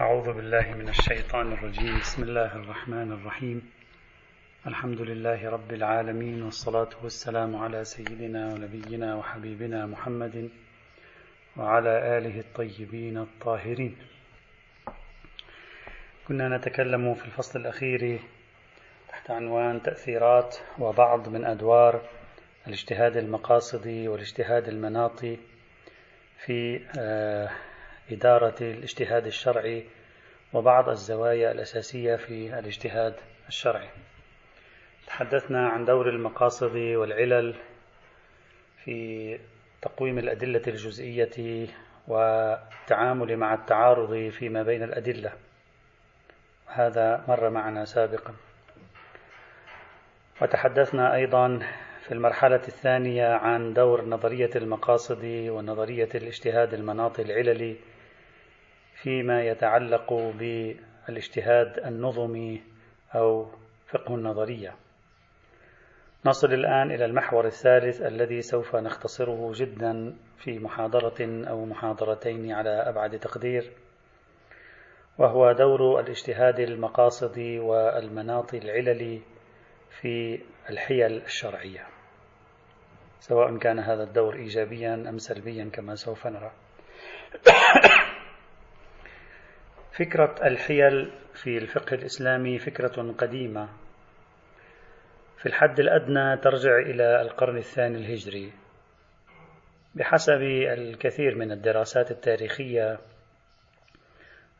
أعوذ بالله من الشيطان الرجيم. بسم الله الرحمن الرحيم. الحمد لله رب العالمين والصلاة والسلام على سيدنا ونبينا وحبيبنا محمد وعلى آله الطيبين الطاهرين. كنا نتكلم في الفصل الأخير تحت عنوان تأثيرات وبعض من أدوار الاجتهاد المقاصدي والاجتهاد المناطي في آه، إدارة الاجتهاد الشرعي وبعض الزوايا الأساسية في الاجتهاد الشرعي. تحدثنا عن دور المقاصد والعلل في تقويم الأدلة الجزئية والتعامل مع التعارض فيما بين الأدلة. هذا مر معنا سابقا. وتحدثنا أيضا في المرحلة الثانية عن دور نظرية المقاصد ونظرية الاجتهاد المناطي العللي فيما يتعلق بالاجتهاد النظمي أو فقه النظرية. نصل الآن إلى المحور الثالث الذي سوف نختصره جدا في محاضرة أو محاضرتين على أبعد تقدير وهو دور الاجتهاد المقاصدي والمناط العللي في الحيل الشرعية. سواء كان هذا الدور ايجابيا أم سلبيا كما سوف نرى. فكرة الحيل في الفقه الإسلامي فكرة قديمة. في الحد الأدنى ترجع إلى القرن الثاني الهجري. بحسب الكثير من الدراسات التاريخية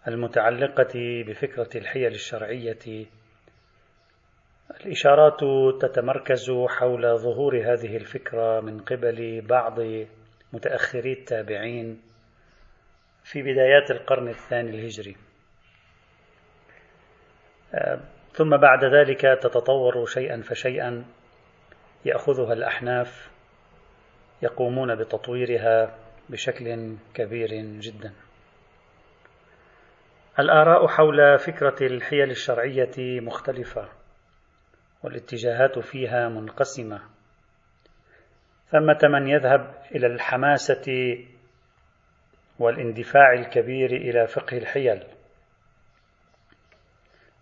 المتعلقة بفكرة الحيل الشرعية الإشارات تتمركز حول ظهور هذه الفكرة من قبل بعض متأخري التابعين في بدايات القرن الثاني الهجري. ثم بعد ذلك تتطور شيئا فشيئا يأخذها الأحناف يقومون بتطويرها بشكل كبير جدا. الآراء حول فكرة الحيل الشرعية مختلفة والاتجاهات فيها منقسمة. ثمه من يذهب إلى الحماسة والاندفاع الكبير إلى فقه الحيل.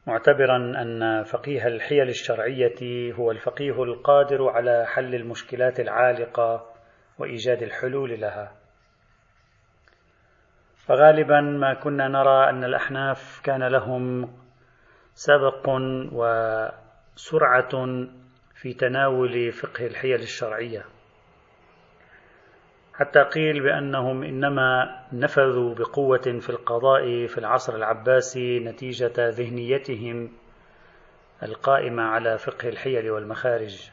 معتبرا أن فقيه الحيل الشرعية هو الفقيه القادر على حل المشكلات العالقة وإيجاد الحلول لها. فغالبا ما كنا نرى أن الأحناف كان لهم سبق وسرعة في تناول فقه الحيل الشرعية. حتى قيل بأنهم إنما نفذوا بقوة في القضاء في العصر العباسي نتيجة ذهنيتهم القائمة على فقه الحيل والمخارج.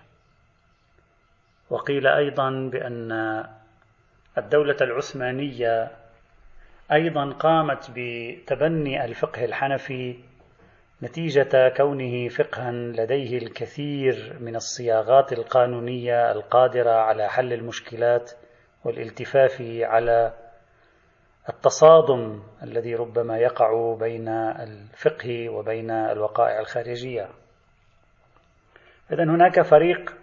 وقيل أيضا بأن الدولة العثمانية أيضا قامت بتبني الفقه الحنفي نتيجة كونه فقها لديه الكثير من الصياغات القانونية القادرة على حل المشكلات والالتفاف على التصادم الذي ربما يقع بين الفقه وبين الوقائع الخارجية. اذا هناك فريق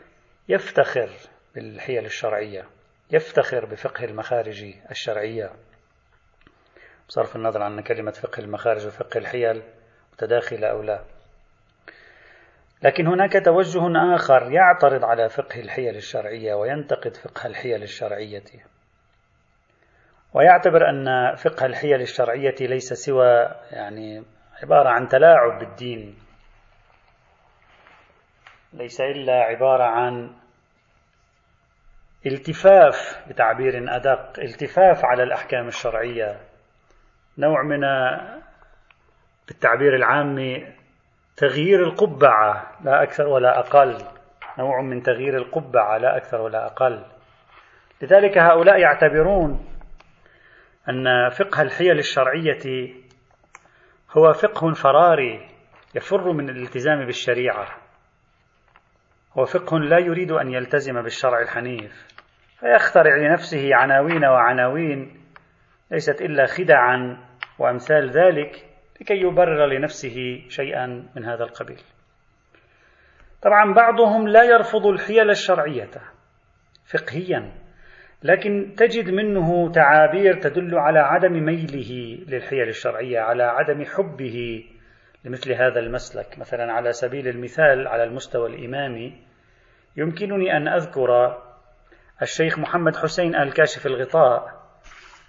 يفتخر بالحيل الشرعية يفتخر بفقه المخارج الشرعية. بصرف النظر عن كلمة فقه المخارج وفقه الحيل متداخلة أو لا. لكن هناك توجه آخر يعترض على فقه الحيل الشرعية وينتقد فقه الحيل الشرعية. ويعتبر أن فقه الحيل الشرعية ليس سوى يعني عبارة عن تلاعب بالدين. ليس إلا عبارة عن التفاف بتعبير أدق التفاف على الأحكام الشرعية. نوع من بالتعبير العامي تغيير القبعة لا أكثر ولا أقل. نوع من تغيير القبعة لا أكثر ولا أقل. لذلك هؤلاء يعتبرون أن فقه الحيل الشرعية هو فقه فراري يفر من الالتزام بالشريعة. هو فقه لا يريد أن يلتزم بالشرع الحنيف. فيخترع لنفسه عناوين وعناوين ليست إلا خدعا وأمثال ذلك. لكي يبرر لنفسه شيئا من هذا القبيل. طبعا بعضهم لا يرفض الحيل الشرعية فقهيا لكن تجد منه تعابير تدل على عدم ميله للحيل الشرعية على عدم حبه لمثل هذا المسلك. مثلا على سبيل المثال على المستوى الإمامي يمكنني أن أذكر الشيخ محمد حسين الكاشف الغطاء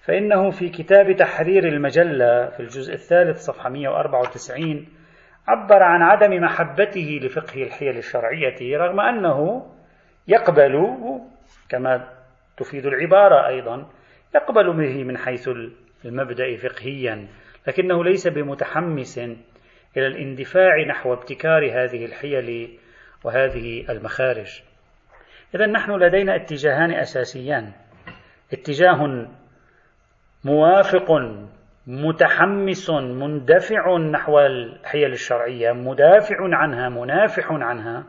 فإنه في كتاب تحرير المجلة في الجزء الثالث صفحة 194 عبر عن عدم محبته لفقه الحيل الشرعية رغم أنه يقبل كما تفيد العبارة أيضا يقبل به من حيث المبدأ فقهيا لكنه ليس بمتحمس إلى الاندفاع نحو ابتكار هذه الحيل وهذه المخارج. إذا نحن لدينا اتجاهان أساسيان. اتجاه موافق متحمس مندفع نحو الحيل الشرعية مدافع عنها منافح عنها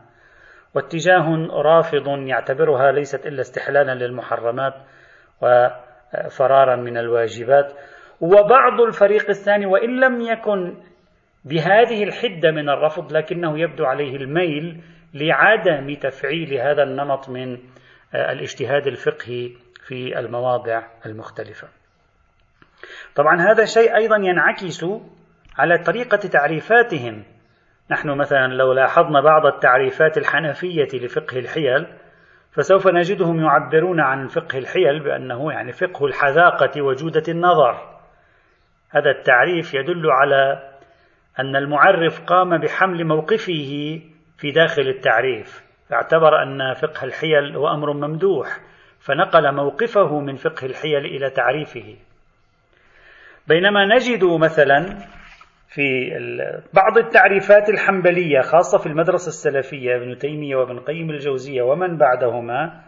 واتجاه رافض يعتبرها ليست إلا استحلالا للمحرمات وفرارا من الواجبات وبعض الفريق الثاني وإن لم يكن بهذه الحدة من الرفض لكنه يبدو عليه الميل لعدم تفعيل هذا النمط من الاجتهاد الفقهي في المواضع المختلفة. طبعا هذا شيء أيضا ينعكس على طريقة تعريفاتهم. نحن مثلا لو لاحظنا بعض التعريفات الحنفية لفقه الحيل فسوف نجدهم يعبرون عن فقه الحيل بأنه يعني فقه الحذاقة وجودة النظر. هذا التعريف يدل على أن المعرف قام بحمل موقفه في داخل التعريف. اعتبر أن فقه الحيل هو أمر ممدوح فنقل موقفه من فقه الحيل إلى تعريفه. بينما نجد مثلا في بعض التعريفات الحنبلية خاصة في المدرسة السلفية ابن تيمية وابن قيم الجوزية ومن بعدهما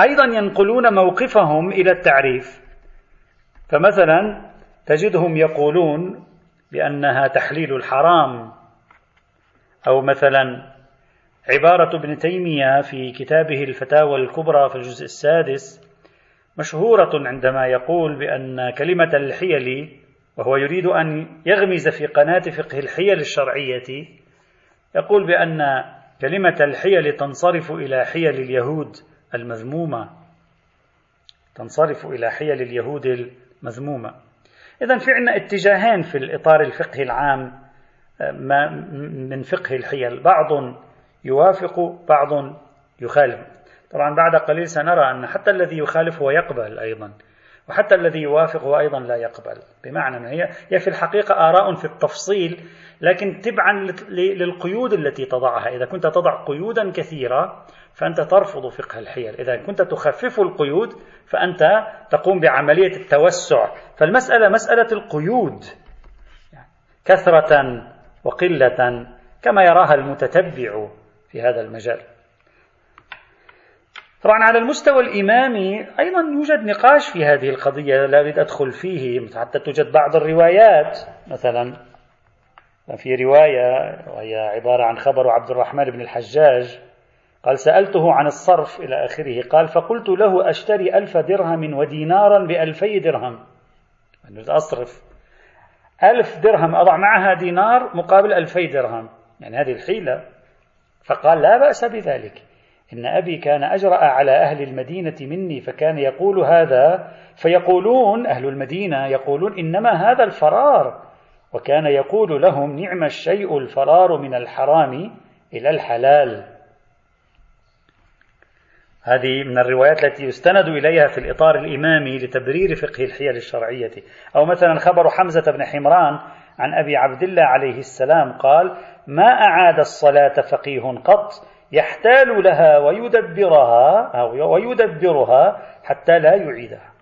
أيضا ينقلون موقفهم إلى التعريف. فمثلا تجدهم يقولون بأنها تحليل الحرام أو مثلا عبارة ابن تيمية في كتابه الفتاوى الكبرى في الجزء السادس مشهورة عندما يقول بأن كلمة الحيل وهو يريد أن يغمز في قناة فقه الحيل الشرعية يقول بأن كلمة الحيل تنصرف إلى حيل اليهود المذمومة. تنصرف إلى حيل اليهود المذمومة. إذا في عندنا اتجاهين في الإطار الفقهي العام من فقه الحيل. بعض يوافق بعض يخالف. طبعا بعد قليل سنرى أن حتى الذي يخالف هو يقبل أيضا وحتى الذي يوافق هو أيضا لا يقبل. بمعنى هي هي في الحقيقة آراء في التفصيل لكن تبعا للقيود التي تضعها. إذا كنت تضع قيودا كثيرة فأنت ترفض فقه الحيل. إذا كنت تخفف القيود فأنت تقوم بعملية التوسع. فالمسألة مسألة القيود. كثرة وقلة كما يراها المتتبع في هذا المجال. طبعا على المستوى الإمامي أيضا يوجد نقاش في هذه القضية لا أريد أدخل فيه حتى توجد بعض الروايات. مثلا في رواية وهي عبارة عن خبر عبد الرحمن بن الحجاج قال سألته عن الصرف إلى آخره قال فقلت له أشتري ألف درهم ودينارا بألفي درهم. يعني أصرف. ألف درهم أضع معها دينار مقابل ألفي درهم. يعني هذه الحيلة. فقال لا بأس بذلك. إن أبي كان أجرأ على أهل المدينة مني فكان يقول هذا فيقولون أهل المدينة يقولون إنما هذا الفرار وكان يقول لهم نعم الشيء الفرار من الحرام إلى الحلال. هذه من الروايات التي يستند إليها في الإطار الإمامي لتبرير فقه الحيل الشرعية. أو مثلا خبر حمزة بن حمران عن أبي عبد الله عليه السلام قال ما أعاد الصلاة فقيه قط يحتال لها ويدبرها أو ويدبرها حتى لا يعيدها.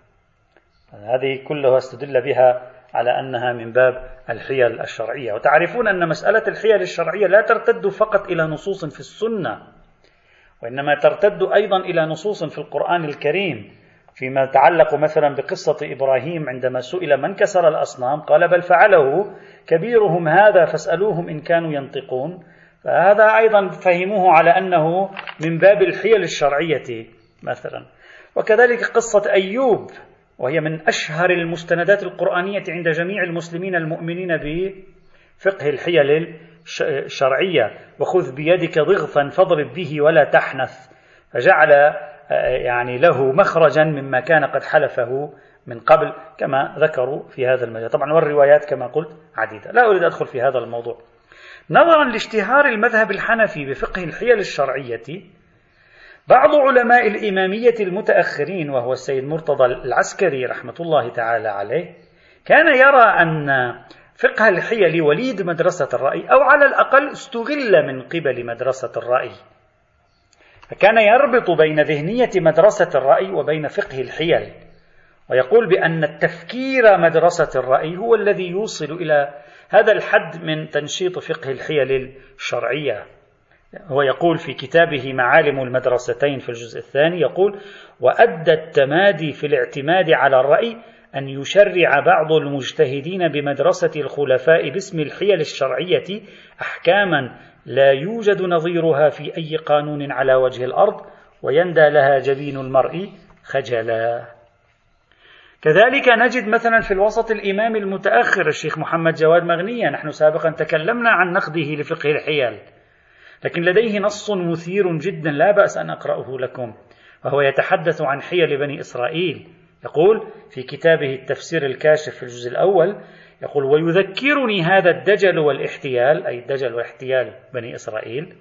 هذه كلها استدل بها على أنها من باب الحيل الشرعية. وتعرفون أن مسألة الحيل الشرعية لا ترتد فقط إلى نصوص في السنة وإنما ترتد أيضا إلى نصوص في القرآن الكريم فيما يتعلق مثلا بقصة إبراهيم عندما سئل من كسر الأصنام؟ قال بل فعله كبيرهم هذا فاسألوهم إن كانوا ينطقون. فهذا أيضا فهموه على أنه من باب الحيل الشرعية مثلا. وكذلك قصة أيوب وهي من أشهر المستندات القرآنية عند جميع المسلمين المؤمنين بفقه الحيل الشرعية. وخذ بيدك ضغثا فاضرب به ولا تحنث. فجعل يعني له مخرجا مما كان قد حلفه من قبل كما ذكروا في هذا المجال. طبعا والروايات كما قلت عديدة. لا أريد أدخل في هذا الموضوع. نظرا لاشتهار المذهب الحنفي بفقه الحيل الشرعية بعض علماء الإمامية المتأخرين وهو السيد مرتضى العسكري رحمة الله تعالى عليه كان يرى أن فقه الحيل وليد مدرسة الرأي أو على الأقل استغل من قبل مدرسة الرأي. فكان يربط بين ذهنية مدرسة الرأي وبين فقه الحيل ويقول بأن التفكير مدرسة الرأي هو الذي يوصل إلى هذا الحد من تنشيط فقه الحيل الشرعية. هو يقول في كتابه معالم المدرستين في الجزء الثاني يقول وأدى التمادي في الاعتماد على الرأي أن يشرع بعض المجتهدين بمدرسة الخلفاء باسم الحيل الشرعية أحكاما لا يوجد نظيرها في أي قانون على وجه الأرض ويندى لها جبين المرء خجلا. كذلك نجد مثلا في الوسط الإمام المتأخر الشيخ محمد جواد مغنية. نحن سابقا تكلمنا عن نقده لفقه الحيل. لكن لديه نص مثير جدا لا بأس أن أقرأه لكم وهو يتحدث عن حيل بني إسرائيل. يقول في كتابه التفسير الكاشف في الجزء الأول يقول ويذكرني هذا الدجل والاحتيال أي الدجل واحتيال بني إسرائيل.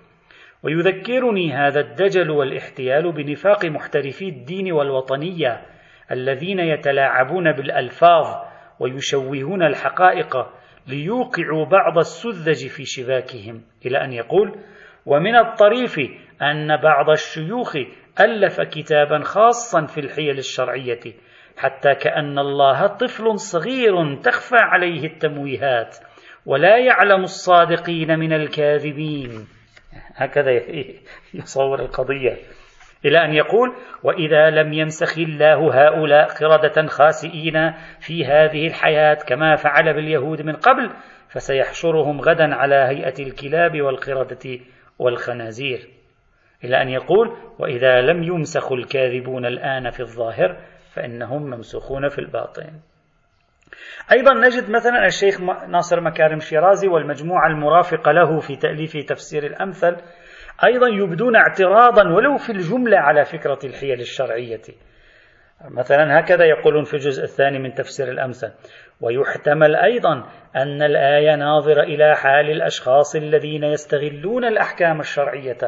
ويذكرني هذا الدجل والاحتيال بنفاق محترفي الدين والوطنية الذين يتلاعبون بالألفاظ ويشوهون الحقائق ليوقعوا بعض السذج في شباكهم. إلى أن يقول ومن الطريف أن بعض الشيوخ ألف كتابا خاصا في الحيل الشرعية حتى كأن الله طفل صغير تخفى عليه التمويهات ولا يعلم الصادقين من الكاذبين. هكذا يصور القضية. إلى أن يقول وإذا لم يمسخ الله هؤلاء قردة خاسئين في هذه الحياة كما فعل باليهود من قبل فسيحشرهم غدا على هيئة الكلاب والقردة والخنازير. إلى أن يقول وإذا لم يمسخ الكاذبون الآن في الظاهر فإنهم ممسوخون في الباطن. أيضا نجد مثلا الشيخ ناصر مكارم شيرازي والمجموعة المرافقة له في تأليف تفسير الأمثل أيضا يبدون اعتراضا ولو في الجملة على فكرة الحيل الشرعية. مثلا هكذا يقولون في الجزء الثاني من تفسير الأمثل ويحتمل أيضا أن الآية ناظرة إلى حال الأشخاص الذين يستغلون الأحكام الشرعية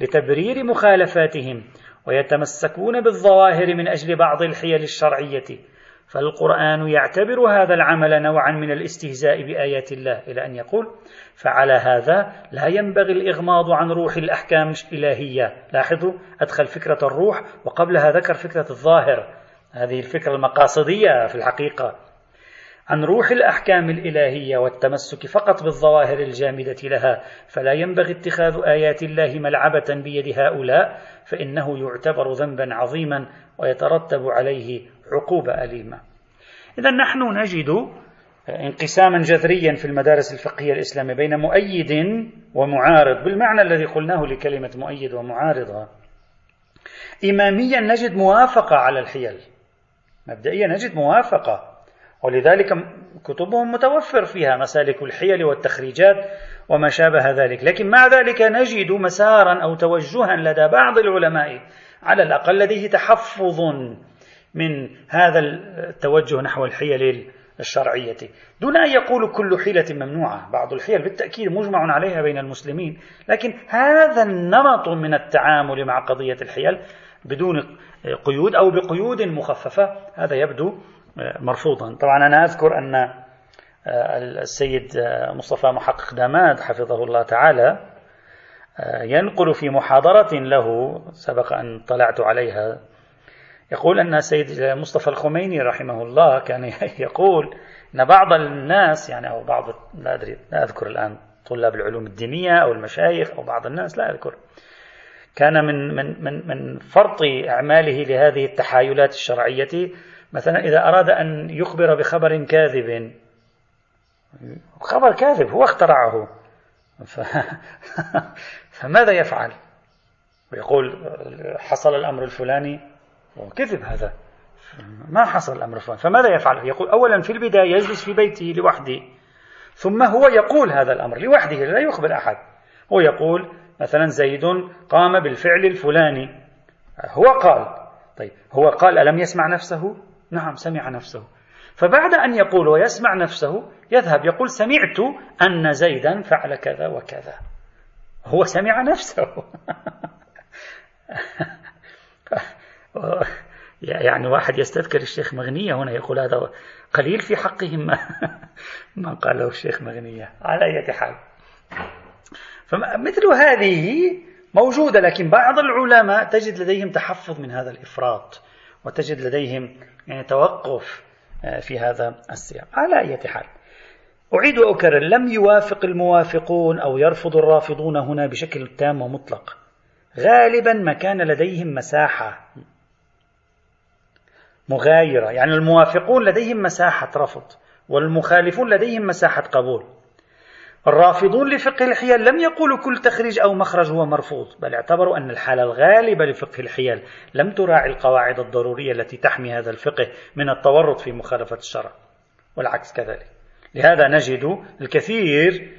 لتبرير مخالفاتهم ويتمسكون بالظواهر من أجل بعض الحيل الشرعية. فالقرآن يعتبر هذا العمل نوعا من الاستهزاء بآيات الله إلى أن يقول فعلى هذا لا ينبغي الإغماض عن روح الأحكام الإلهية لاحظوا أدخل فكرة الروح وقبلها ذكر فكرة الظاهر. هذه الفكرة المقاصدية في الحقيقة. عن روح الأحكام الإلهية والتمسك فقط بالظواهر الجامدة لها فلا ينبغي اتخاذ آيات الله ملعبة بيد هؤلاء فإنه يعتبر ذنبا عظيما ويترتب عليه عقوبة أليمة. إذا نحن نجد انقساما جذريا في المدارس الفقهية الإسلامية بين مؤيد ومعارض بالمعنى الذي قلناه لكلمة مؤيد ومعارضة. إماميا نجد موافقة على الحيل مبدئيا نجد موافقة. ولذلك كتبهم متوفر فيها مسالك الحيل والتخريجات وما شابه ذلك. لكن مع ذلك نجد مسارا أو توجها لدى بعض العلماء على الأقل لديه تحفظ من هذا التوجه نحو الحيل الشرعية. دون أن يقول كل حيلة ممنوعة بعض الحيل بالتأكيد مجمع عليها بين المسلمين لكن هذا النمط من التعامل مع قضية الحيل بدون قيود أو بقيود مخففة هذا يبدو مرفوضا. طبعا أنا أذكر أن آه، السيد آه، مصطفى محقق داماد حفظه الله تعالى آه، ينقل في محاضرة له سبق أن طلعت عليها يقول أن السيد مصطفى الخميني رحمه الله كان يقول أن بعض الناس يعني أو بعض لا أدري لا أذكر الآن طلاب العلوم الدينية أو المشايخ أو بعض الناس لا أذكر. كان من من من من فرط إعماله لهذه التحايلات الشرعية مثلا إذا أراد أن يخبر بخبر كاذب. خبر كاذب هو اخترعه. ف... فماذا يفعل؟ ويقول حصل الأمر الفلاني وكذب هذا. ما حصل الأمر الفلاني. فماذا يفعل؟ يقول أولا في البداية يجلس في بيته لوحده. ثم هو يقول هذا الأمر لوحده لا يخبر أحد. هو يقول مثلا زيد قام بالفعل الفلاني. هو قال طيب هو قال ألم يسمع نفسه؟ نعم سمع نفسه. فبعد أن يقول ويسمع نفسه يذهب يقول سمعت أن زيدا فعل كذا وكذا. هو سمع نفسه. يعني واحد يستذكر الشيخ مغنية هنا يقول هذا قليل في حقهم. ما, قاله الشيخ مغنية على أي حال. فمثل هذه موجودة لكن بعض العلماء تجد لديهم تحفظ من هذا الإفراط. وتجد لديهم يعني توقف آه، في هذا السياق. على أي حال أعيد وأكرر لم يوافق الموافقون أو يرفض الرافضون هنا بشكل تام ومطلق. غالبا ما كان لديهم مساحة مغايرة. يعني الموافقون لديهم مساحة رفض والمخالفون لديهم مساحة قبول. الرافضون لفقه الحيل لم يقولوا كل تخريج أو مخرج هو مرفوض بل اعتبروا أن الحالة الغالبة لفقه الحيل لم تراعي القواعد الضرورية التي تحمي هذا الفقه من التورط في مخالفة الشرع والعكس كذلك. لهذا نجد الكثير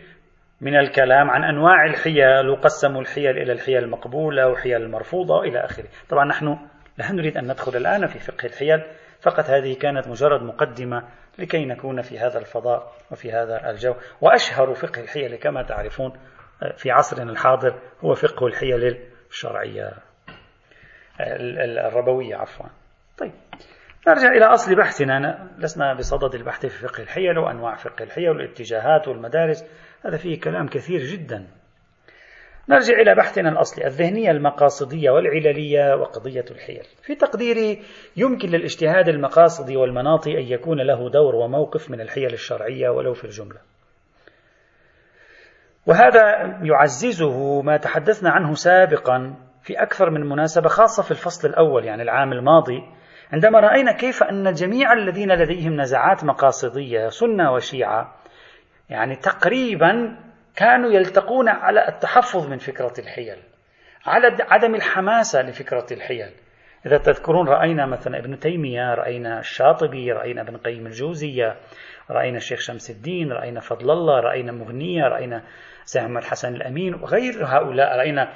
من الكلام عن أنواع الحيل وقسموا الحيل إلى الحيل المقبولة وحيل المرفوضة إلى آخره. طبعا نحن لا نريد أن ندخل الآن في فقه الحيل فقط هذه كانت مجرد مقدمة لكي نكون في هذا الفضاء وفي هذا الجو. وأشهر فقه الحيل كما تعرفون في عصرنا الحاضر هو فقه الحيل الشرعية الربوية عفوا. طيب نرجع إلى أصل بحثنا. لسنا بصدد البحث في فقه الحيل وأنواع فقه الحيل والاتجاهات والمدارس. هذا فيه كلام كثير جدا. نرجع إلى بحثنا الأصلي الذهنية المقاصدية والعللية وقضية الحيل. في تقديري يمكن للاجتهاد المقاصدي والمناطي أن يكون له دور وموقف من الحيل الشرعية ولو في الجملة. وهذا يعززه ما تحدثنا عنه سابقا في أكثر من مناسبة خاصة في الفصل الأول يعني العام الماضي عندما رأينا كيف أن جميع الذين لديهم نزعات مقاصدية سنة وشيعة يعني تقريبا كانوا يلتقون على التحفظ من فكرة الحيل على عدم الحماسة لفكرة الحيل. إذا تذكرون رأينا مثلا ابن تيمية رأينا الشاطبي رأينا ابن قيم الجوزية رأينا الشيخ شمس الدين رأينا فضل الله رأينا مغنية رأينا سهم الحسن الأمين وغير هؤلاء رأينا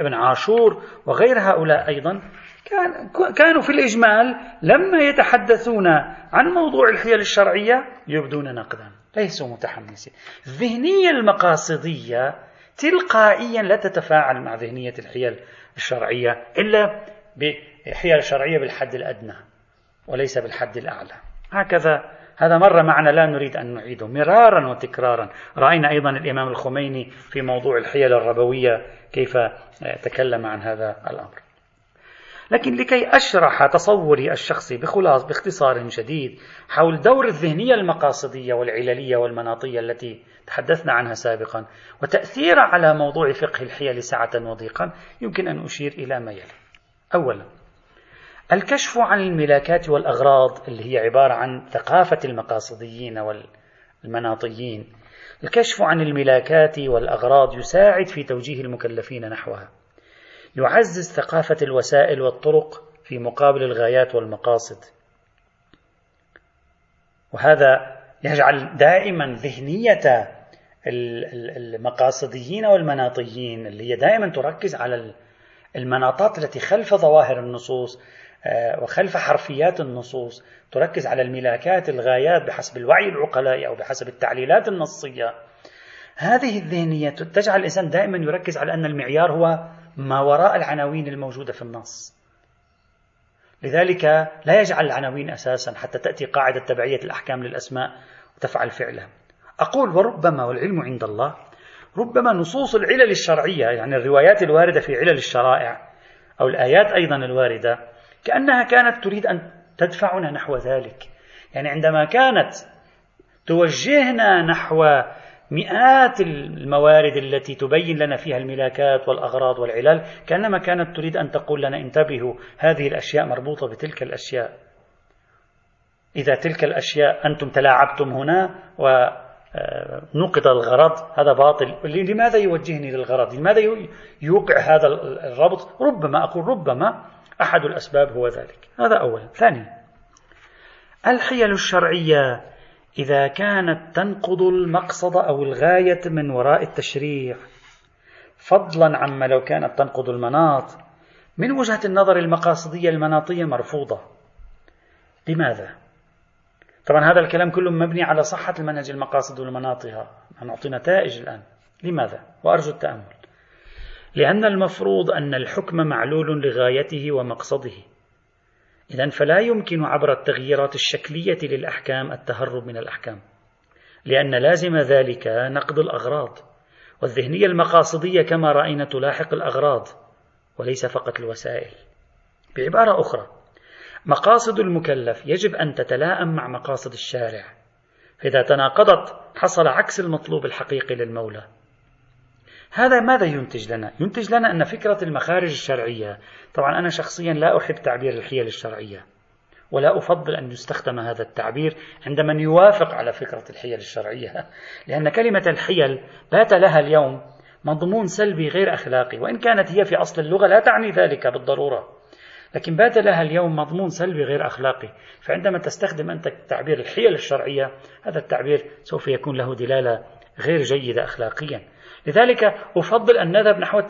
ابن عاشور وغير هؤلاء أيضا كان كانوا في الإجمال لما يتحدثون عن موضوع الحيل الشرعية يبدون نقدا. ليسوا متحمسين. الذهنية المقاصدية تلقائيا لا تتفاعل مع ذهنية الحيل الشرعية إلا بحيل الشرعية بالحد الأدنى وليس بالحد الأعلى. هكذا هذا مر معنا لا نريد أن نعيده. مرارا وتكرارا. رأينا أيضا الإمام الخميني في موضوع الحيل الربوية كيف تكلم عن هذا الأمر. لكن لكي أشرح تصوري الشخصي بخلاص باختصار شديد حول دور الذهنية المقاصدية والعللية والمناطية التي تحدثنا عنها سابقا وتأثير على موضوع فقه الحيل سعة وضيقا يمكن أن أشير إلى ما يلي. أولا الكشف عن الملاكات والأغراض اللي هي عبارة عن ثقافة المقاصديين والمناطيين. الكشف عن الملاكات والأغراض يساعد في توجيه المكلفين نحوها. يعزز ثقافة الوسائل والطرق في مقابل الغايات والمقاصد. وهذا يجعل دائما ذهنية المقاصديين والمناطيين اللي هي دائما تركز على المناطات التي خلف ظواهر النصوص آه، وخلف حرفيات النصوص تركز على الملاكات الغايات بحسب الوعي العقلائي أو بحسب التعليلات النصية. هذه الذهنية تجعل الإنسان دائما يركز على أن المعيار هو ما وراء العناوين الموجودة في النص. لذلك لا يجعل العناوين أساسا حتى تأتي قاعدة تبعية الأحكام للأسماء وتفعل فعلها. أقول وربما والعلم عند الله ربما نصوص العلل الشرعية يعني الروايات الواردة في علل الشرائع أو الآيات أيضا الواردة كأنها كانت تريد أن تدفعنا نحو ذلك. يعني عندما كانت توجهنا نحو مئات الموارد التي تبين لنا فيها الملاكات والأغراض والعلل كأنما كانت تريد أن تقول لنا انتبهوا هذه الأشياء مربوطة بتلك الأشياء. إذا تلك الأشياء أنتم تلاعبتم هنا ونقض الغرض هذا باطل. لماذا يوجهني للغرض؟ لماذا يوقع هذا الربط؟ ربما أقول ربما أحد الأسباب هو ذلك. هذا أولا. ثانيا الحيل الشرعية إذا كانت تنقض المقصد أو الغاية من وراء التشريع. فضلا عما لو كانت تنقض المناط. من وجهة النظر المقاصدية المناطية مرفوضة. لماذا؟ طبعا هذا الكلام كله مبني على صحة المنهج المقاصد والمناطها نعطي نتائج الآن. لماذا؟ وأرجو التأمل. لأن المفروض أن الحكم معلول لغايته ومقصده. إذا فلا يمكن عبر التغييرات الشكلية للأحكام التهرب من الأحكام لأن لازم ذلك نقد الأغراض والذهنية المقاصدية كما رأينا تلاحق الأغراض وليس فقط الوسائل. بعبارة أخرى مقاصد المكلف يجب أن تتلائم مع مقاصد الشارع فإذا تناقضت حصل عكس المطلوب الحقيقي للمولى. هذا ماذا ينتج لنا؟ ينتج لنا أن فكرة المخارج الشرعية. طبعا أنا شخصيا لا أحب تعبير الحيل الشرعية ولا أفضل أن يستخدم هذا التعبير عند من يوافق على فكرة الحيل الشرعية. لأن كلمة الحيل بات لها اليوم مضمون سلبي غير أخلاقي وإن كانت هي في أصل اللغة لا تعني ذلك بالضرورة. لكن بات لها اليوم مضمون سلبي غير أخلاقي. فعندما تستخدم أنت تعبير الحيل الشرعية هذا التعبير سوف يكون له دلالة غير جيدة أخلاقيا. لذلك أفضل أن نذهب نحو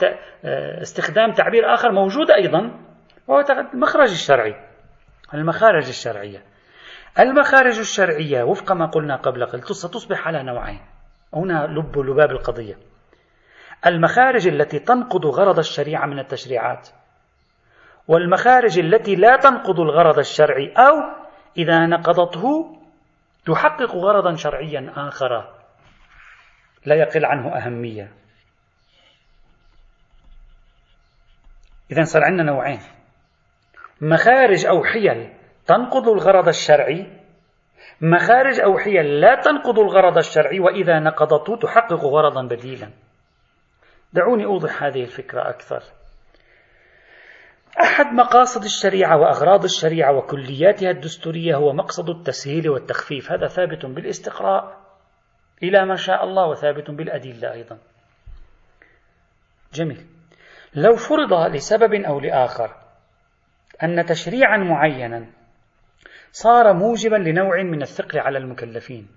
استخدام تعبير آخر موجود أيضا وهو المخرج الشرعي. المخارج الشرعية. المخارج الشرعية وفق ما قلنا قبل قليل ستصبح على نوعين. هنا لب لباب القضية. المخارج التي تنقض غرض الشريعة من التشريعات والمخارج التي لا تنقض الغرض الشرعي أو إذا نقضته تحقق غرضا شرعيا آخر. لا يقل عنه أهمية. إذا صار عندنا نوعين. مخارج أو حيل تنقض الغرض الشرعي. مخارج أو حيل لا تنقض الغرض الشرعي وإذا نقضته تحقق غرضا بديلا. دعوني أوضح هذه الفكرة أكثر. أحد مقاصد الشريعة وأغراض الشريعة وكلياتها الدستورية هو مقصد التسهيل والتخفيف. هذا ثابت بالاستقراء. إلى ما شاء الله وثابت بالأدلة أيضا. جميل. لو فرض لسبب أو لآخر أن تشريعا معينا صار موجبا لنوع من الثقل على المكلفين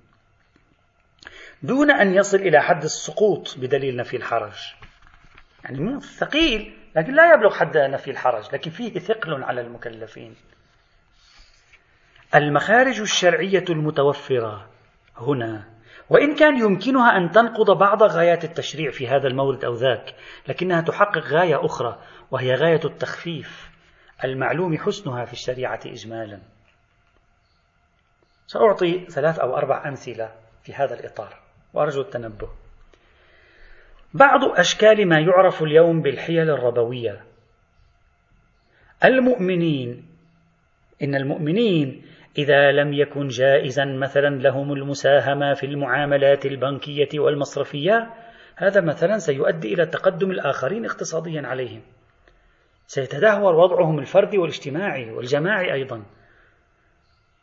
دون أن يصل إلى حد السقوط بدليل نفي الحرج. يعني ثقيل لكن لا يبلغ حد نفي الحرج لكن فيه ثقل على المكلفين. المخارج الشرعية المتوفرة هنا وإن كان يمكنها أن تنقض بعض غايات التشريع في هذا المورد أو ذاك لكنها تحقق غاية أخرى وهي غاية التخفيف. المعلوم حسنها في الشريعة إجمالا. سأعطي ثلاث أو أربع أمثلة في هذا الإطار وأرجو التنبه. بعض أشكال ما يعرف اليوم بالحيل الربوية. المؤمنين إن المؤمنين إذا لم يكن جائزا مثلا لهم المساهمة في المعاملات البنكية والمصرفية هذا مثلا سيؤدي إلى تقدم الآخرين اقتصاديا عليهم. سيتدهور وضعهم الفردي والاجتماعي والجماعي أيضا.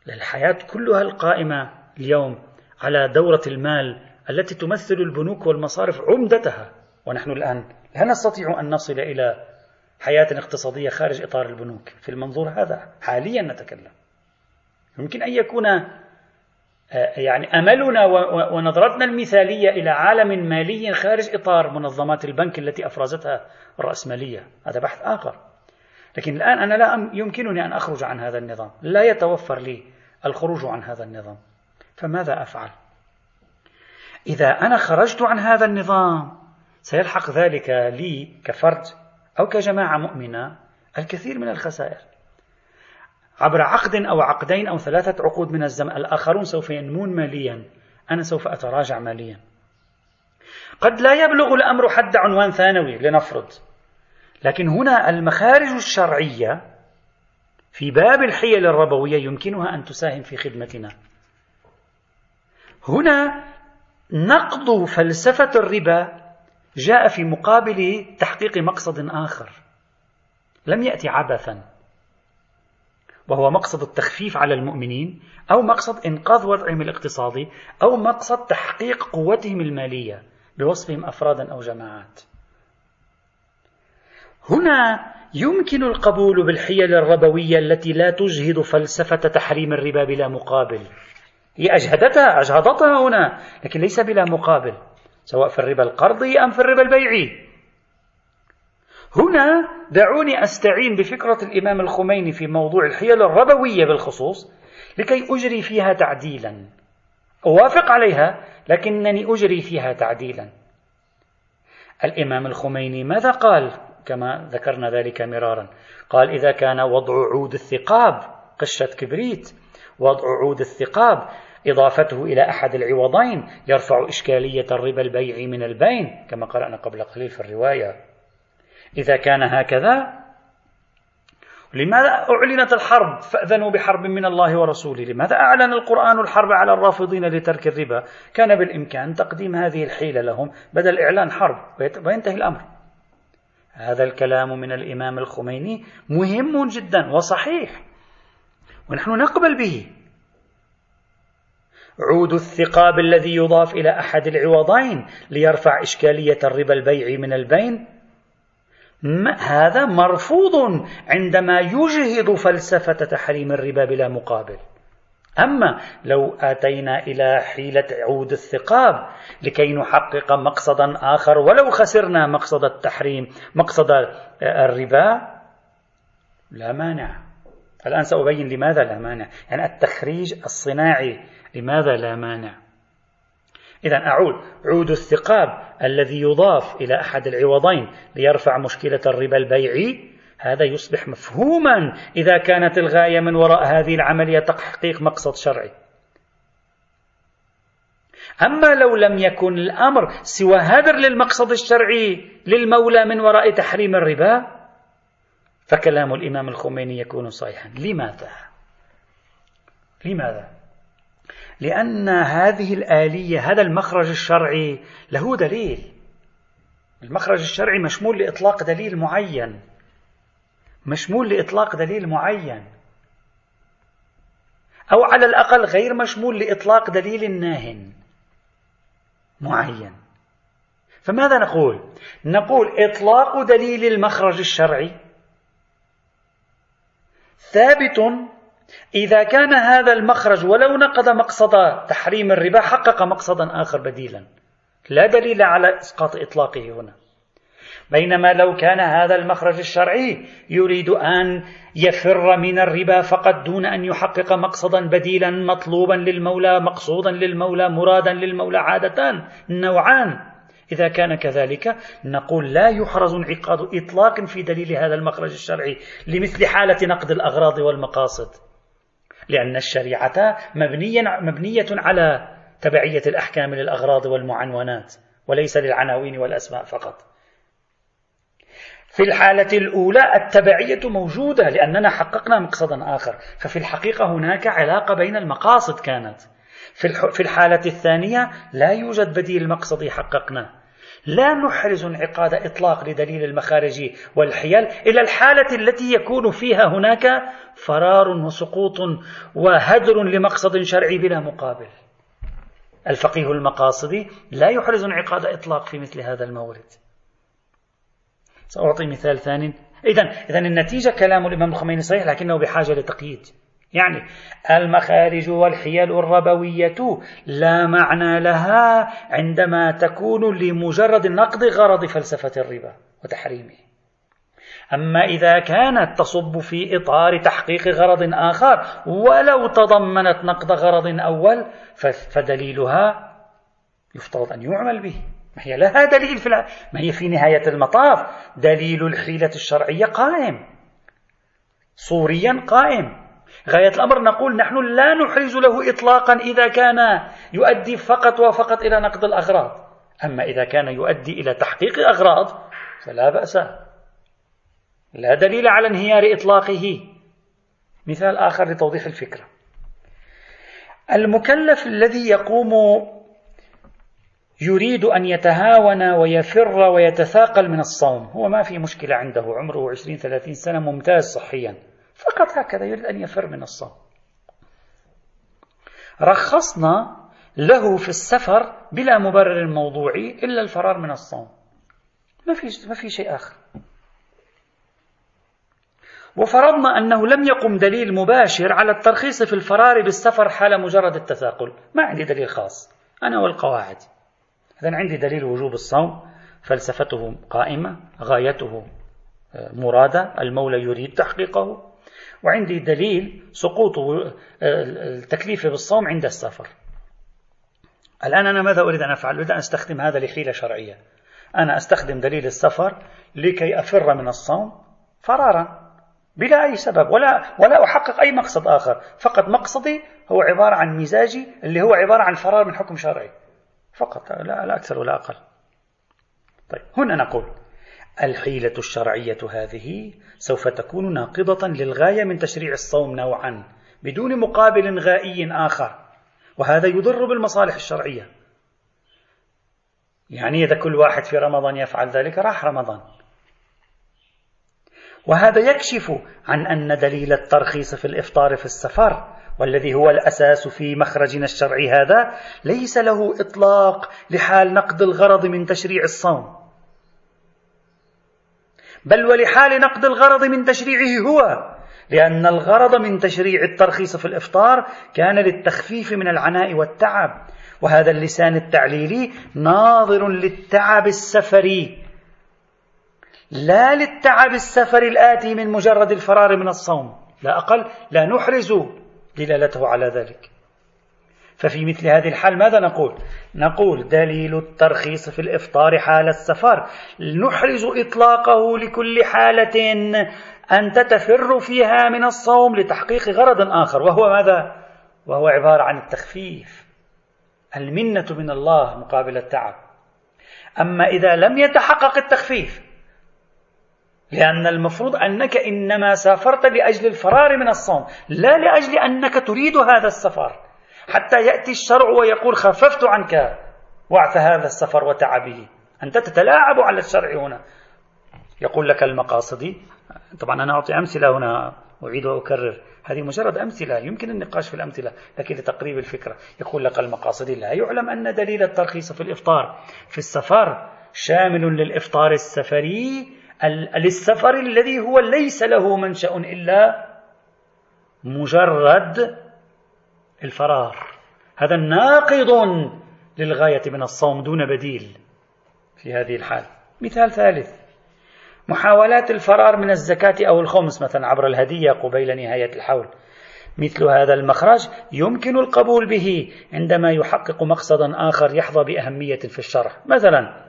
الحياة كلها القائمة اليوم على دورة المال التي تمثل البنوك والمصارف عمدتها. ونحن الآن لا نستطيع أن نصل إلى حياة اقتصادية خارج إطار البنوك. في المنظور هذا حاليا نتكلم. يمكن أن يكون آه، يعني أملنا ونظرتنا المثالية إلى عالم مالي خارج إطار منظمات البنك التي أفرزتها الرأسمالية هذا بحث آخر. لكن الآن أنا لا يمكنني أن أخرج عن هذا النظام. لا يتوفر لي الخروج عن هذا النظام. فماذا أفعل؟ إذا أنا خرجت عن هذا النظام سيلحق ذلك لي كفرد أو كجماعة مؤمنة الكثير من الخسائر. عبر عقد أو عقدين أو ثلاثة عقود من الزمن. الآخرون سوف ينمون ماليا. أنا سوف أتراجع ماليا. قد لا يبلغ الأمر حد عنوان ثانوي لنفرض. لكن هنا المخارج الشرعية في باب الحيل الربوية يمكنها أن تساهم في خدمتنا. هنا نقض فلسفة الربا جاء في مقابل تحقيق مقصد آخر. لم يأتي عبثا. وهو مقصد التخفيف على المؤمنين أو مقصد إنقاذ وضعهم الاقتصادي أو مقصد تحقيق قوتهم المالية بوصفهم أفرادا أو جماعات. هنا يمكن القبول بالحيل الربوية التي لا تجهد فلسفة تحريم الربا بلا مقابل. هي أجهدتها أجهضتها هنا لكن ليس بلا مقابل سواء في الربا القرضي أم في الربا البيعي. هنا دعوني أستعين بفكرة الإمام الخميني في موضوع الحيل الربوية بالخصوص لكي أجري فيها تعديلا. أوافق عليها لكنني أجري فيها تعديلا. الإمام الخميني ماذا قال؟ كما ذكرنا ذلك مرارا. قال إذا كان وضع عود الثقاب قشة كبريت وضع عود الثقاب إضافته إلى أحد العوضين يرفع إشكالية الربا البيع من البين كما قرأنا قبل قليل في الرواية. إذا كان هكذا. لماذا أعلنت الحرب؟ فأذنوا بحرب من الله ورسوله. لماذا أعلن القرآن الحرب على الرافضين لترك الربا؟ كان بالإمكان تقديم هذه الحيلة لهم بدل إعلان حرب. وينتهي الأمر. هذا الكلام من الإمام الخميني مهم جدا وصحيح. ونحن نقبل به. عود الثقاب الذي يضاف إلى أحد العوضين ليرفع إشكالية الربا البيع من البين. هذا مرفوض عندما يجهض فلسفة تحريم الربا بلا مقابل. أما لو آتينا إلى حيلة عود الثقاب لكي نحقق مقصدا آخر ولو خسرنا مقصد التحريم مقصد الربا لا مانع. الآن سأبين لماذا لا مانع. يعني التخريج الصناعي لماذا لا مانع؟ إذا أعود عود الثقاب الذي يضاف إلى أحد العوضين ليرفع مشكلة الربا البيعي هذا يصبح مفهوما إذا كانت الغاية من وراء هذه العملية تحقيق مقصد شرعي أما لو لم يكن الأمر سوى هدر للمقصد الشرعي للمولى من وراء تحريم الربا فكلام الإمام الخميني يكون صحيحا لماذا؟ لماذا؟ لأن هذه الآلية هذا المخرج الشرعي له دليل. المخرج الشرعي مشمول لإطلاق دليل معين. مشمول لإطلاق دليل معين. أو على الأقل غير مشمول لإطلاق دليل ناه معين. فماذا نقول؟ نقول إطلاق دليل المخرج الشرعي ثابت إذا كان هذا المخرج ولو نقض مقصد تحريم الربا حقق مقصدا آخر بديلا. لا دليل على إسقاط إطلاقه هنا. بينما لو كان هذا المخرج الشرعي يريد أن يفر من الربا فقط دون أن يحقق مقصدا بديلا مطلوبا للمولى مقصودا للمولى مرادا للمولى عادة نوعان. إذا كان كذلك نقول لا يحرز انعقاد إطلاق في دليل هذا المخرج الشرعي لمثل حالة نقد الأغراض والمقاصد. لأن الشريعة مبنية, مبنية على تبعية الأحكام للأغراض والمعنونات وليس للعناوين والأسماء فقط. في الحالة الأولى التبعية موجودة لأننا حققنا مقصدا آخر. ففي الحقيقة هناك علاقة بين المقاصد كانت. في الحالة الثانية لا يوجد بديل مقصدي حققناه. لا نحرز انعقاد إطلاق لدليل المخارج والحيل إلى الحالة التي يكون فيها هناك فرار وسقوط وهدر لمقصد شرعي بلا مقابل. الفقيه المقاصدي لا يحرز انعقاد إطلاق في مثل هذا المورد. سأعطي مثال ثاني. إذا إذا النتيجة كلام الإمام الخميني صحيح لكنه بحاجة لتقييد. يعني المخارج والحيل الربوية لا معنى لها عندما تكون لمجرد نقد غرض فلسفة الربا وتحريمه. أما إذا كانت تصب في إطار تحقيق غرض آخر ولو تضمنت نقد غرض أول فدليلها يفترض أن يعمل به. ما هي لها دليل في. ما هي في نهاية المطاف؟ دليل الحيلة الشرعية قائم. صوريا قائم. غاية الأمر نقول نحن لا نحرز له إطلاقا إذا كان يؤدي فقط وفقط إلى نقد الأغراض. أما إذا كان يؤدي إلى تحقيق أغراض فلا بأس. لا دليل على انهيار إطلاقه. مثال آخر لتوضيح الفكرة. المكلف الذي يقوم يريد أن يتهاون ويفر ويتثاقل من الصوم هو ما في مشكلة عنده عمره 20 30 سنة ممتاز صحيا. فقط هكذا يريد أن يفر من الصوم. رخصنا له في السفر بلا مبرر موضوعي إلا الفرار من الصوم. ما في ما في شيء آخر. وفرضنا أنه لم يقم دليل مباشر على الترخيص في الفرار بالسفر حال مجرد التثاقل. ما عندي دليل خاص. أنا والقواعد. إذا عندي دليل وجوب الصوم. فلسفته قائمة غايته مرادة. المولى يريد تحقيقه. وعندي دليل سقوط التكليف بالصوم عند السفر. الآن أنا ماذا أريد أن أفعل؟ أريد أن أستخدم هذا لحيلة شرعية. أنا أستخدم دليل السفر لكي أفر من الصوم فرارا بلا أي سبب ولا ولا أحقق أي مقصد آخر. فقط مقصدي هو عبارة عن مزاجي اللي هو عبارة عن فرار من حكم شرعي. فقط لا, لا أكثر ولا أقل. طيب هنا نقول الحيلة الشرعية هذه سوف تكون ناقضة للغاية من تشريع الصوم نوعا بدون مقابل غائي آخر. وهذا يضر بالمصالح الشرعية. يعني إذا كل واحد في رمضان يفعل ذلك راح رمضان. وهذا يكشف عن أن دليل الترخيص في الإفطار في السفر والذي هو الأساس في مخرجنا الشرعي هذا ليس له إطلاق لحال نقد الغرض من تشريع الصوم. بل ولحال نقد الغرض من تشريعه هو لأن الغرض من تشريع الترخيص في الإفطار كان للتخفيف من العناء والتعب وهذا اللسان التعليلي ناظر للتعب السفري. لا للتعب السفري الآتي من مجرد الفرار من الصوم لا أقل لا نحرز دلالته على ذلك. ففي مثل هذه الحال ماذا نقول؟ نقول دليل الترخيص في الإفطار حال السفر نحرز إطلاقه لكل حالة أنت تفر فيها من الصوم لتحقيق غرض آخر وهو ماذا؟ وهو عبارة عن التخفيف المنة من الله مقابل التعب أما إذا لم يتحقق التخفيف لأن المفروض أنك إنما سافرت لأجل الفرار من الصوم لا لأجل أنك تريد هذا السفر حتى يأتي الشرع ويقول خففت عنك وعث هذا السفر وتعبه. أنت تتلاعب على الشرع هنا. يقول لك المقاصدي طبعا أنا أعطي أمثلة هنا أعيد وأكرر. هذه مجرد أمثلة يمكن النقاش في الأمثلة لكن لتقريب الفكرة. يقول لك المقاصدي لا يعلم أن دليل الترخيص في الإفطار في السفر شامل للإفطار السفري للسفر الذي هو ليس له منشأ إلا مجرد الفرار. هذا ناقض للغاية من الصوم دون بديل في هذه الحال. مثال ثالث. محاولات الفرار من الزكاة أو الخمس مثلا عبر الهدية قبيل نهاية الحول. مثل هذا المخرج يمكن القبول به عندما يحقق مقصدا آخر يحظى بأهمية في الشرع. مثلا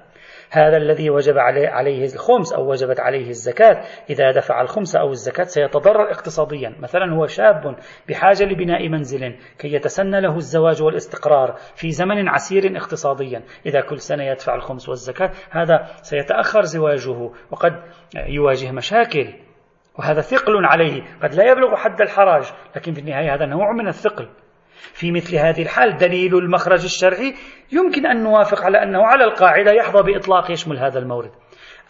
هذا الذي وجب عليه الخمس أو وجبت عليه الزكاة. إذا دفع الخمس أو الزكاة سيتضرر اقتصاديا. مثلا هو شاب بحاجة لبناء منزل كي يتسنى له الزواج والاستقرار في زمن عسير اقتصاديا. إذا كل سنة يدفع الخمس والزكاة هذا سيتأخر زواجه وقد يواجه مشاكل. وهذا ثقل عليه. قد لا يبلغ حد الحرج لكن في النهاية هذا نوع من الثقل. في مثل هذه الحال دليل المخرج الشرعي يمكن أن نوافق على أنه على القاعدة يحظى بإطلاق يشمل هذا المورد.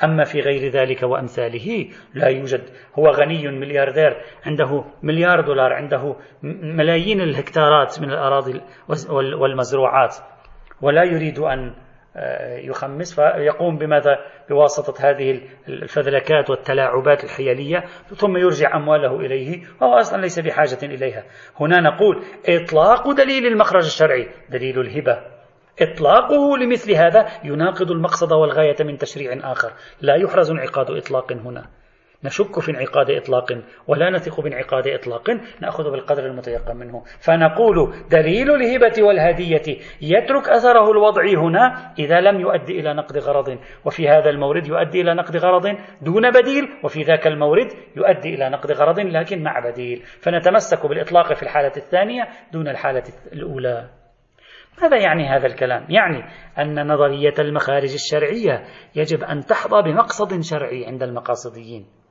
أما في غير ذلك وأمثاله لا يوجد. هو غني ملياردير عنده مليار دولار عنده ملايين الهكتارات من الأراضي والمزروعات. ولا يريد أن يخمس فيقوم بماذا؟ بواسطة هذه الفذلكات والتلاعبات الحيلية ثم يرجع أمواله إليه وهو أصلا ليس بحاجة إليها. هنا نقول إطلاق دليل المخرج الشرعي دليل الهبة. إطلاقه لمثل هذا يناقض المقصد والغاية من تشريع آخر. لا يحرز انعقاد إطلاق هنا. نشك في انعقاد إطلاق ولا نثق بانعقاد إطلاق نأخذ بالقدر المتيقن منه. فنقول دليل الهبة والهدية يترك أثره الوضعي هنا إذا لم يؤدي إلى نقد غرض. وفي هذا المورد يؤدي إلى نقد غرض دون بديل وفي ذاك المورد يؤدي إلى نقد غرض لكن مع بديل. فنتمسك بالإطلاق في الحالة الثانية دون الحالة الأولى. ماذا يعني هذا الكلام؟ يعني أن نظرية المخارج الشرعية يجب أن تحظى بمقصد شرعي عند المقاصديين.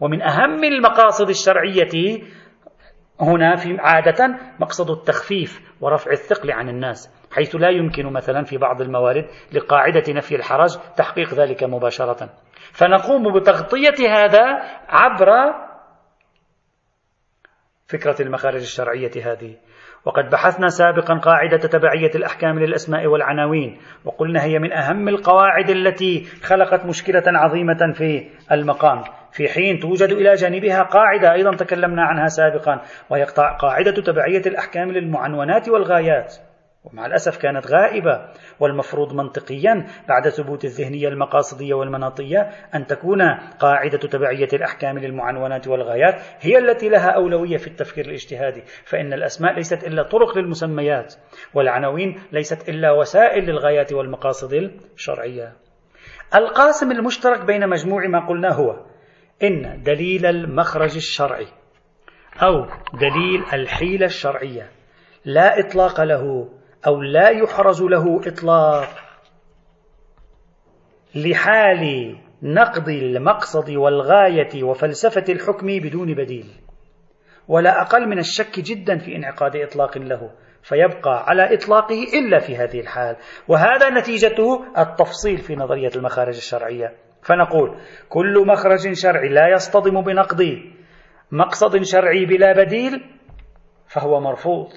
ومن أهم المقاصد الشرعية هنا في عادة مقصد التخفيف ورفع الثقل عن الناس حيث لا يمكن مثلا في بعض الموارد لقاعدة نفي الحرج تحقيق ذلك مباشرة. فنقوم بتغطية هذا عبر فكرة المخارج الشرعية هذه. وقد بحثنا سابقا قاعدة تبعية الأحكام للأسماء والعناوين وقلنا هي من أهم القواعد التي خلقت مشكلة عظيمة في المقام. في حين توجد إلى جانبها قاعدة أيضا تكلمنا عنها سابقا وهي قاعدة تبعية الأحكام للمعنونات والغايات. ومع الأسف كانت غائبة والمفروض منطقيا بعد ثبوت الذهنية المقاصدية والمناطية أن تكون قاعدة تبعية الأحكام للمعنونات والغايات هي التي لها أولوية في التفكير الاجتهادي. فإن الأسماء ليست إلا طرق للمسميات والعناوين ليست إلا وسائل للغايات والمقاصد الشرعية. القاسم المشترك بين مجموع ما قلنا هو إن دليل المخرج الشرعي أو دليل الحيلة الشرعية لا إطلاق له أو لا يحرز له إطلاق لحال نقض المقصد والغاية وفلسفة الحكم بدون بديل ولا أقل من الشك جدا في انعقاد إطلاق له فيبقى على إطلاقه إلا في هذه الحال. وهذا نتيجته التفصيل في نظرية المخارج الشرعية. فنقول كل مخرج شرعي لا يصطدم بنقض مقصد شرعي بلا بديل فهو مرفوض.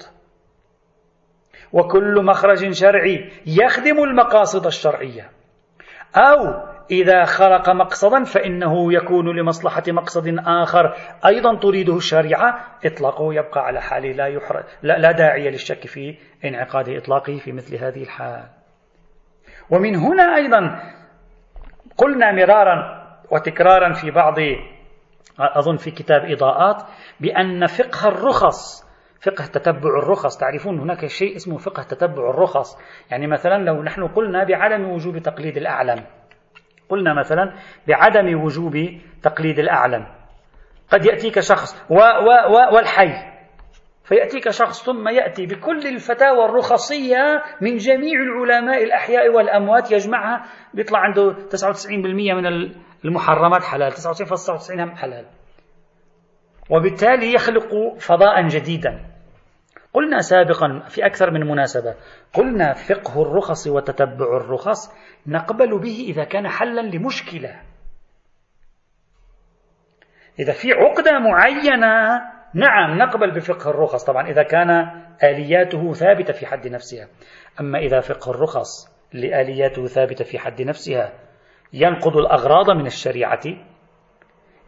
وكل مخرج شرعي يخدم المقاصد الشرعية. أو إذا خلق مقصدا فإنه يكون لمصلحة مقصد آخر أيضا تريده الشريعة. إطلاقه يبقى على حاله لا, يحر... لا, لا داعي للشك في انعقاد إطلاقه في مثل هذه الحال. ومن هنا أيضا قلنا مرارا وتكرارا في بعض أظن في كتاب إضاءات بأن فقه الرخص فقه تتبع الرخص. تعرفون هناك شيء اسمه فقه تتبع الرخص. يعني مثلا لو نحن قلنا بعدم وجوب تقليد الأعلم قلنا مثلا بعدم وجوب تقليد الأعلم. قد يأتيك شخص و و و والحي. فيأتيك شخص ثم يأتي بكل الفتاوى الرخصية من جميع العلماء الأحياء والأموات يجمعها بيطلع عنده 99% من المحرمات حلال 99.99 حلال. وبالتالي يخلق فضاء جديدا. قلنا سابقا في أكثر من مناسبة قلنا فقه الرخص وتتبع الرخص نقبل به إذا كان حلا لمشكلة. إذا في عقدة معينة نعم نقبل بفقه الرخص. طبعا إذا كان آلياته ثابتة في حد نفسها. أما إذا فقه الرخص لآلياته ثابتة في حد نفسها ينقض الأغراض من الشريعة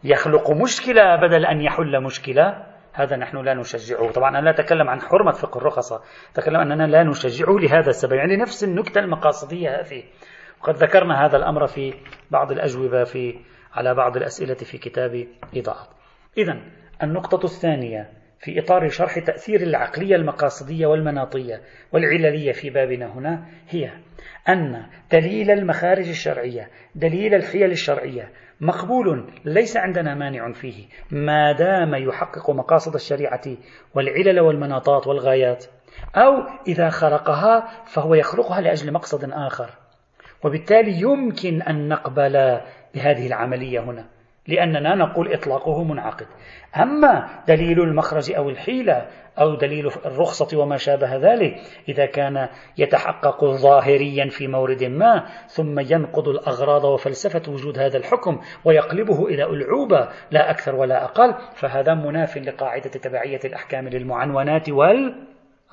يخلق مشكلة بدل أن يحل مشكلة هذا نحن لا نشجعه. طبعا أنا لا أتكلم عن حرمة فقه الرخصة أتكلم أننا لا نشجعه لهذا السبب. يعني نفس النكتة المقاصدية هذه. وقد ذكرنا هذا الأمر في بعض الأجوبة في على بعض الأسئلة في كتاب إضاءة. إذا النقطة الثانية في إطار شرح تأثير العقلية المقاصدية والمناطية والعللية في بابنا هنا هي أن دليل المخارج الشرعية دليل الحيل الشرعية مقبول ليس عندنا مانع فيه ما دام يحقق مقاصد الشريعة والعلل والمناطات والغايات أو إذا خلقها فهو يخلقها لأجل مقصد آخر. وبالتالي يمكن أن نقبل بهذه العملية هنا. لأننا نقول إطلاقه منعقد. أما دليل المخرج أو الحيلة أو دليل الرخصة وما شابه ذلك إذا كان يتحقق ظاهريا في مورد ما ثم ينقض الأغراض وفلسفة وجود هذا الحكم ويقلبه إلى ألعوبة لا أكثر ولا أقل فهذا مناف لقاعدة تبعية الأحكام للمعنونات وال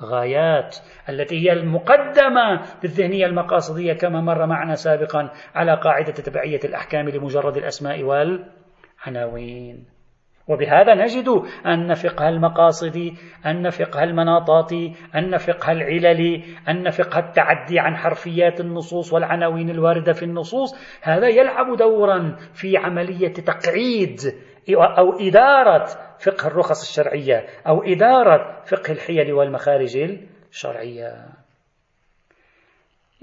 غايات التي هي المقدمة بالذهنية المقاصدية كما مر معنا سابقا على قاعدة تبعية الأحكام لمجرد الأسماء والعناوين وبهذا نجد أن فقه المقاصد أن فقه المناطات أن فقه العلل أن فقه التعدي عن حرفيات النصوص والعناوين الواردة في النصوص هذا يلعب دورا في عملية تقعيد أو إدارة فقه الرخص الشرعية أو إدارة فقه الحيل والمخارج الشرعية.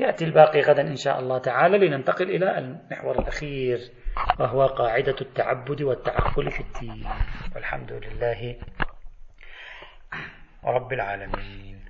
يأتي الباقي غدا إن شاء الله تعالى لننتقل إلى المحور الأخير وهو قاعدة التعبد والتعقل في الدين. والحمد لله رب العالمين.